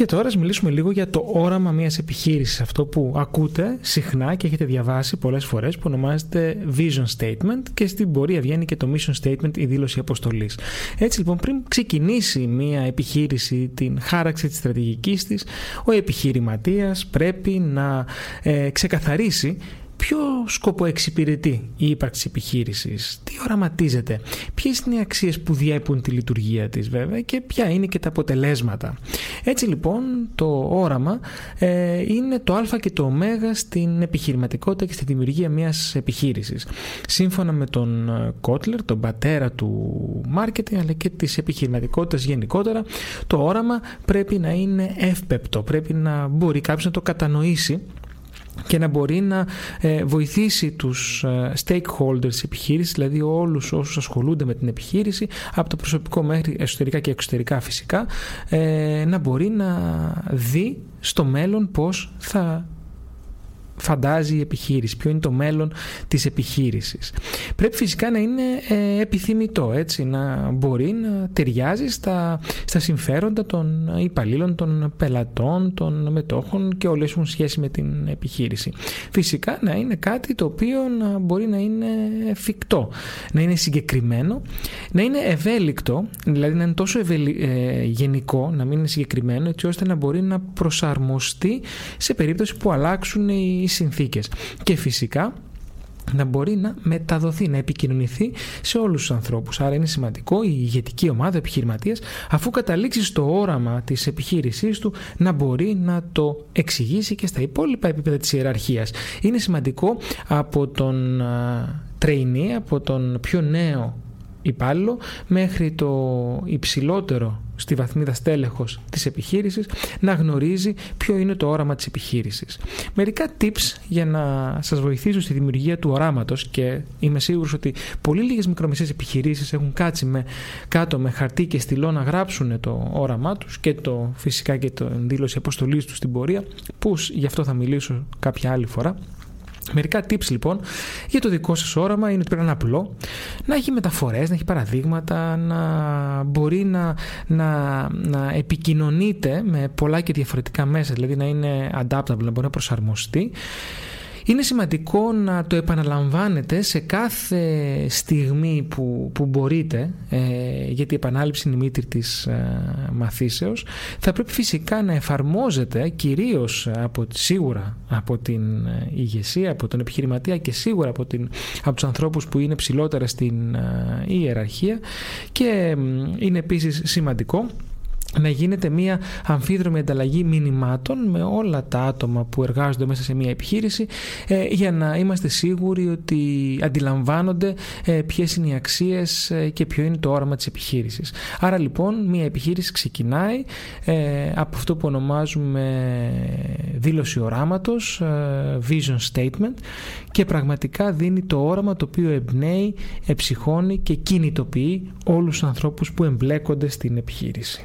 Και τώρα ας μιλήσουμε λίγο για το όραμα μιας επιχείρησης. Αυτό που ακούτε συχνά και έχετε διαβάσει πολλές φορές που ονομάζεται Vision Statement και στην πορεία βγαίνει και το Mission Statement, η δήλωση αποστολής. Έτσι λοιπόν πριν ξεκινήσει μια επιχείρηση την χάραξη της στρατηγικής της, ο επιχειρηματίας πρέπει να ε, ξεκαθαρίσει ποιο σκοπό εξυπηρετεί η ύπαρξη επιχείρησης, τι οραματίζεται, ποιες είναι οι αξίες που διέπουν τη λειτουργία της βέβαια και ποια είναι και τα αποτελέσματα; Έτσι λοιπόν το όραμα ε, είναι το α και το ω στην επιχειρηματικότητα και στη δημιουργία μιας επιχείρησης. Σύμφωνα με τον Κότλερ, τον πατέρα του marketing αλλά και της επιχειρηματικότητας γενικότερα, το όραμα πρέπει να είναι εύπεπτο, πρέπει να μπορεί κάποιος να το κατανοήσει και να μπορεί να ε, βοηθήσει τους ε, stakeholders επιχείρησης, δηλαδή όλους όσους ασχολούνται με την επιχείρηση, από το προσωπικό μέχρι εσωτερικά και εξωτερικά φυσικά, ε, να μπορεί να δει στο μέλλον πώς θα φαντάζει η επιχείρηση, ποιο είναι το μέλλον της επιχείρησης. Πρέπει φυσικά να είναι ε, επιθυμητό, έτσι, να μπορεί να ταιριάζει στα, στα συμφέροντα των υπαλλήλων, των πελατών, των μετόχων και όλοι έχουν σχέση με την επιχείρηση. Φυσικά να είναι κάτι το οποίο να μπορεί να είναι εφικτό, να είναι συγκεκριμένο, να είναι ευέλικτο, δηλαδή να είναι τόσο ε, γενικό, να μην είναι συγκεκριμένο, έτσι ώστε να μπορεί να προσαρμοστεί σε περίπτωση που αλλάξουν οι συνθήκες. Και φυσικά να μπορεί να μεταδοθεί, να επικοινωνηθεί σε όλους τους ανθρώπους. Άρα είναι σημαντικό η ηγετική ομάδα επιχειρηματίας αφού καταλήξει στο όραμα της επιχείρησής του να μπορεί να το εξηγήσει και στα υπόλοιπα επίπεδα της ιεραρχίας. Είναι σημαντικό από τον trainee, από τον πιο νέο υπάλληλο μέχρι το υψηλότερο στη βαθμίδα στέλεχος της επιχείρησης να γνωρίζει ποιο είναι το όραμα της επιχείρησης. Μερικά tips για να σας βοηθήσουν στη δημιουργία του οράματος και είμαι σίγουρος ότι πολύ λίγες μικρομεσαίες επιχειρήσεις έχουν κάτσει με, κάτω με χαρτί και στυλό να γράψουν το όραμά τους και το φυσικά και το δήλωση αποστολής τους στην πορεία πους γι' αυτό θα μιλήσω κάποια άλλη φορά. Μερικά tips λοιπόν για το δικό σας όραμα είναι ότι πρέπει να είναι απλό, να έχει μεταφορές, να έχει παραδείγματα, να μπορεί να, να, να επικοινωνείτε με πολλά και διαφορετικά μέσα, δηλαδή να είναι adaptable, να μπορεί να προσαρμοστεί είναι σημαντικό να το επαναλαμβάνετε σε κάθε στιγμή που, που μπορείτε, ε, γιατί η επανάληψη είναι η μήτρη της ε, μαθήσεως. Θα πρέπει φυσικά να εφαρμόζεται κυρίως από, σίγουρα από την ε, ηγεσία, από τον επιχειρηματία και σίγουρα από, την, από τους ανθρώπους που είναι ψηλότερα στην ε, ιεραρχία και είναι επίσης σημαντικό να γίνεται μια αμφίδρομη ανταλλαγή μηνυμάτων με όλα τα άτομα που εργάζονται μέσα σε μια επιχείρηση ε, για να είμαστε σίγουροι ότι αντιλαμβάνονται ε, ποιες είναι οι αξίες ε, και ποιο είναι το όραμα της επιχείρησης. Άρα λοιπόν μια επιχείρηση ξεκινάει από αυτό που ονομάζουμε δήλωση οράματος, vision statement και πραγματικά δίνει το όραμα το οποίο εμπνέει, εψυχώνει και κινητοποιεί όλους τους ανθρώπους που εμπλέκονται στην επιχείρηση.